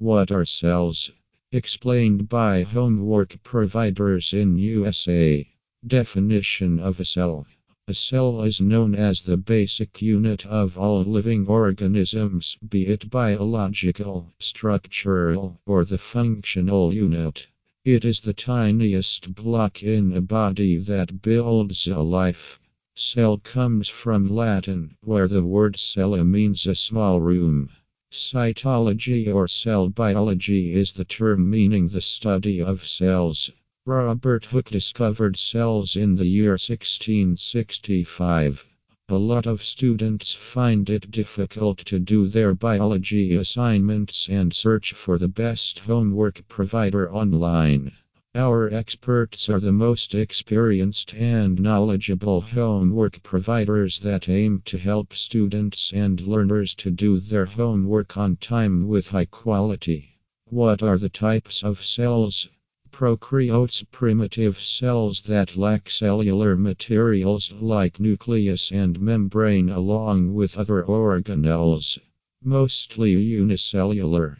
What are cells? Explained by homework providers in USA. Definition of a cell A cell is known as the basic unit of all living organisms, be it biological, structural, or the functional unit. It is the tiniest block in a body that builds a life. Cell comes from Latin, where the word cella means a small room. Cytology or cell biology is the term meaning the study of cells. Robert Hooke discovered cells in the year 1665. A lot of students find it difficult to do their biology assignments and search for the best homework provider online. Our experts are the most experienced and knowledgeable homework providers that aim to help students and learners to do their homework on time with high quality. What are the types of cells? Prokaryotes primitive cells that lack cellular materials like nucleus and membrane along with other organelles. Mostly unicellular.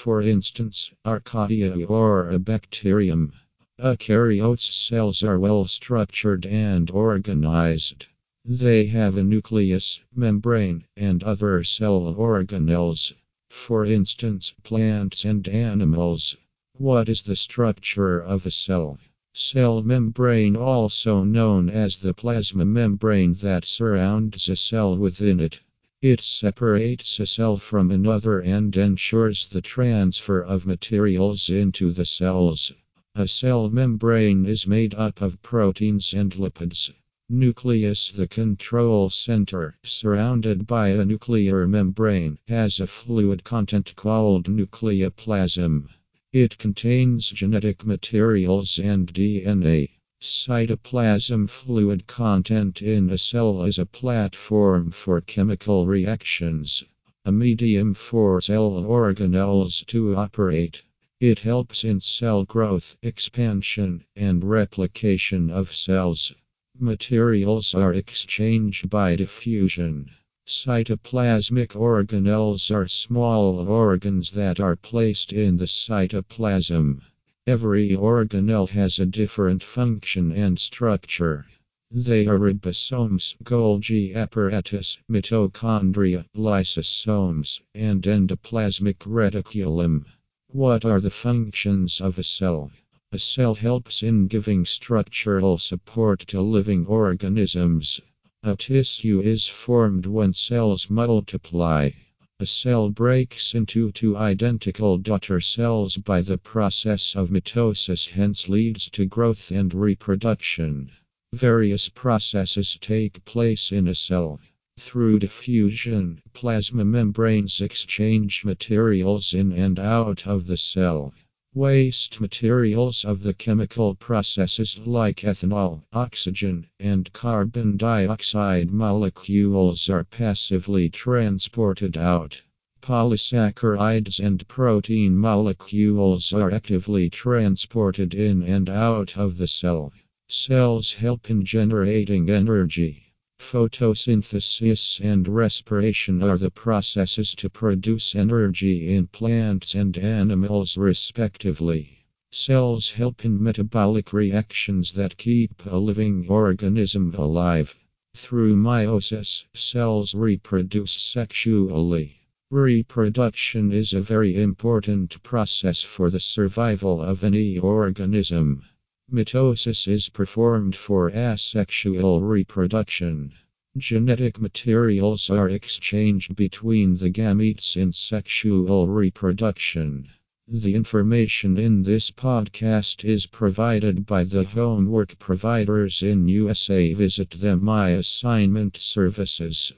For instance, archaea or a bacterium. Eukaryotes cells are well structured and organized. They have a nucleus, membrane, and other cell organelles. For instance, plants and animals. What is the structure of a cell? Cell membrane, also known as the plasma membrane that surrounds a cell within it. It separates a cell from another and ensures the transfer of materials into the cells. A cell membrane is made up of proteins and lipids. Nucleus, the control center, surrounded by a nuclear membrane, has a fluid content called nucleoplasm. It contains genetic materials and DNA. Cytoplasm fluid content in a cell is a platform for chemical reactions, a medium for cell organelles to operate. It helps in cell growth, expansion, and replication of cells. Materials are exchanged by diffusion. Cytoplasmic organelles are small organs that are placed in the cytoplasm. Every organelle has a different function and structure. They are ribosomes, Golgi apparatus, mitochondria, lysosomes, and endoplasmic reticulum. What are the functions of a cell? A cell helps in giving structural support to living organisms. A tissue is formed when cells multiply. A cell breaks into two identical daughter cells by the process of mitosis, hence leads to growth and reproduction. Various processes take place in a cell. Through diffusion, plasma membranes exchange materials in and out of the cell. Waste materials of the chemical processes like ethanol, oxygen, and carbon dioxide molecules are passively transported out. Polysaccharides and protein molecules are actively transported in and out of the cell. Cells help in generating energy. Photosynthesis and respiration are the processes to produce energy in plants and animals, respectively. Cells help in metabolic reactions that keep a living organism alive. Through meiosis, cells reproduce sexually. Reproduction is a very important process for the survival of any organism. Mitosis is performed for asexual reproduction. Genetic materials are exchanged between the gametes in sexual reproduction. The information in this podcast is provided by the homework providers in USA. Visit them My Assignment Services.